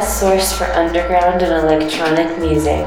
Source for underground and electronic music.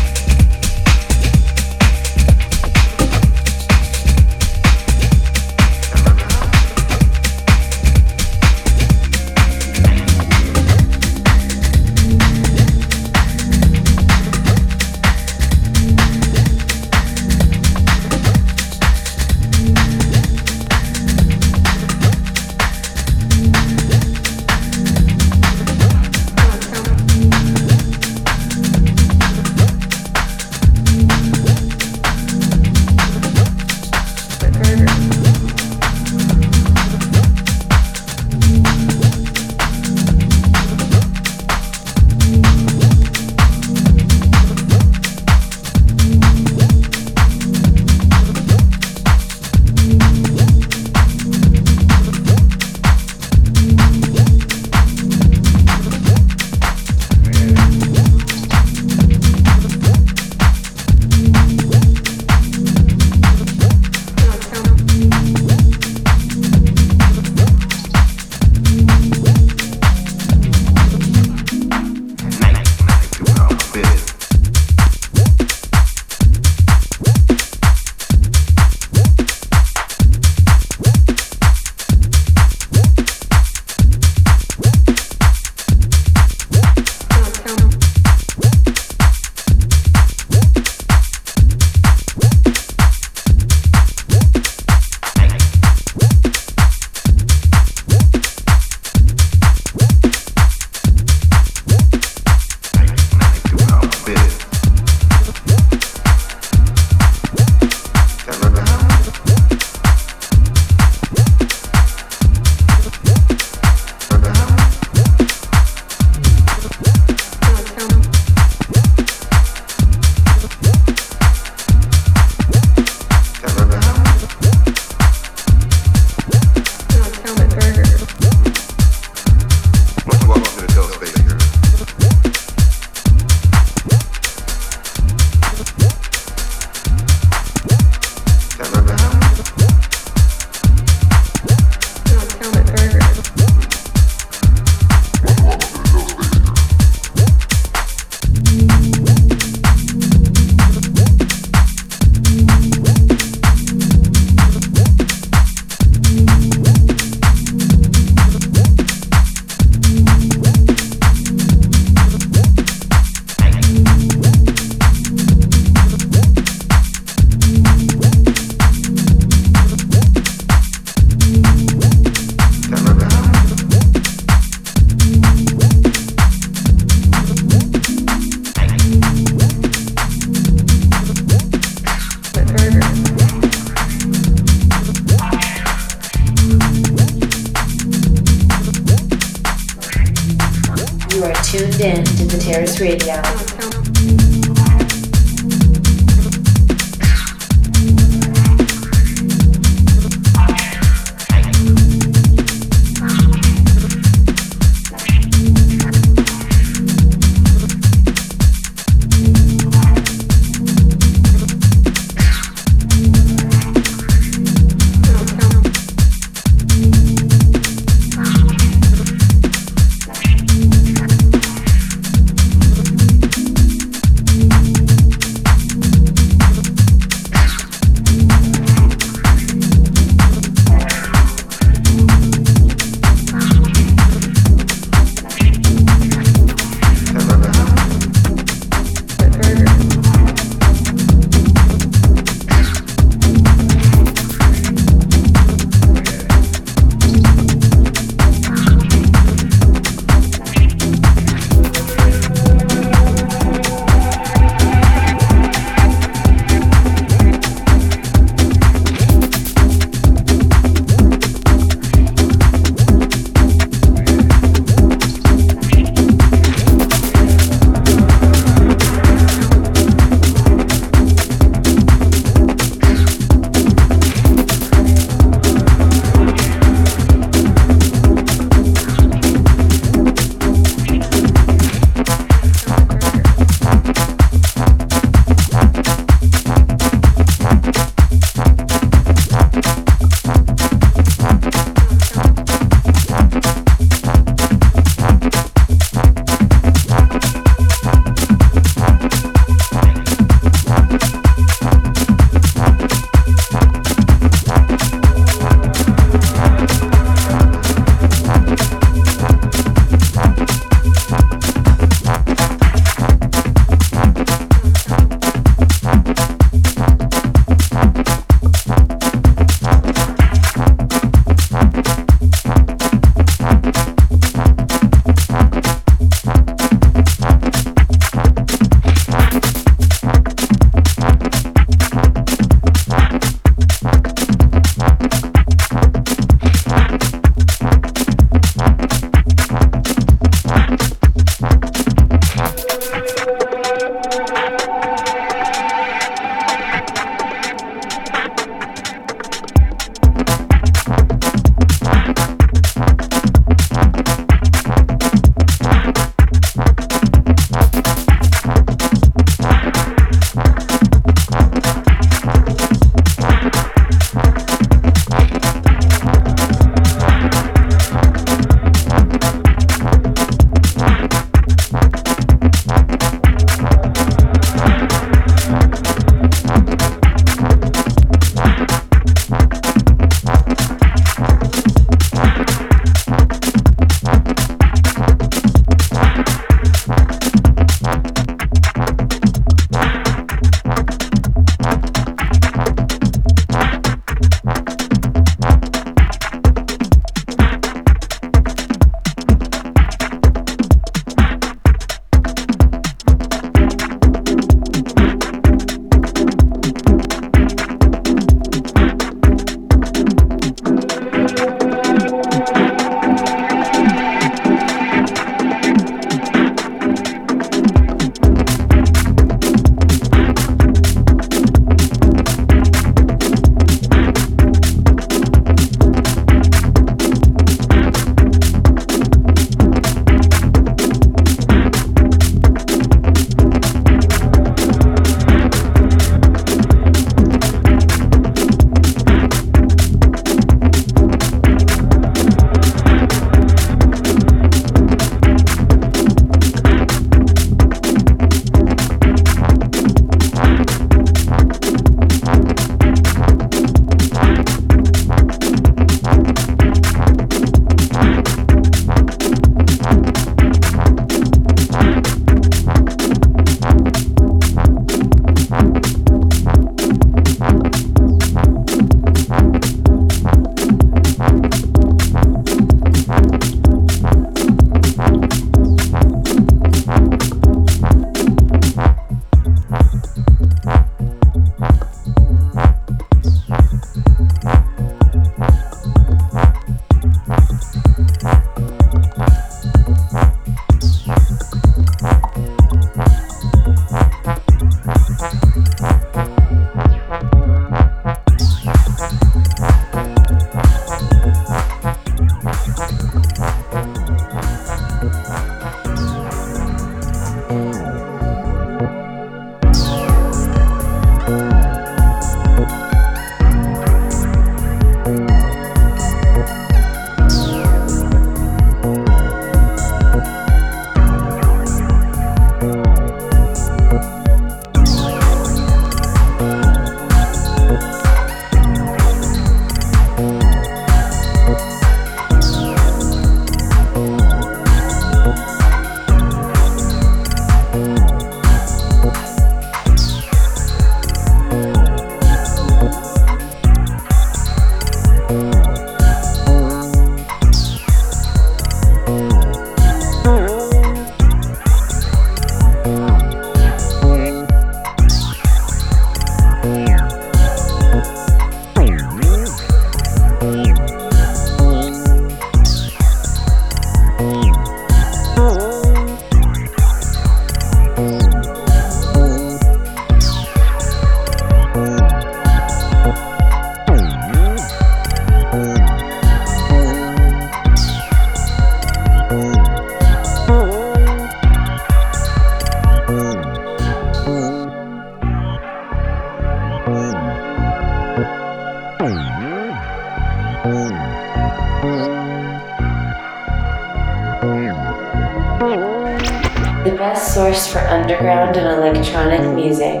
Electronic music.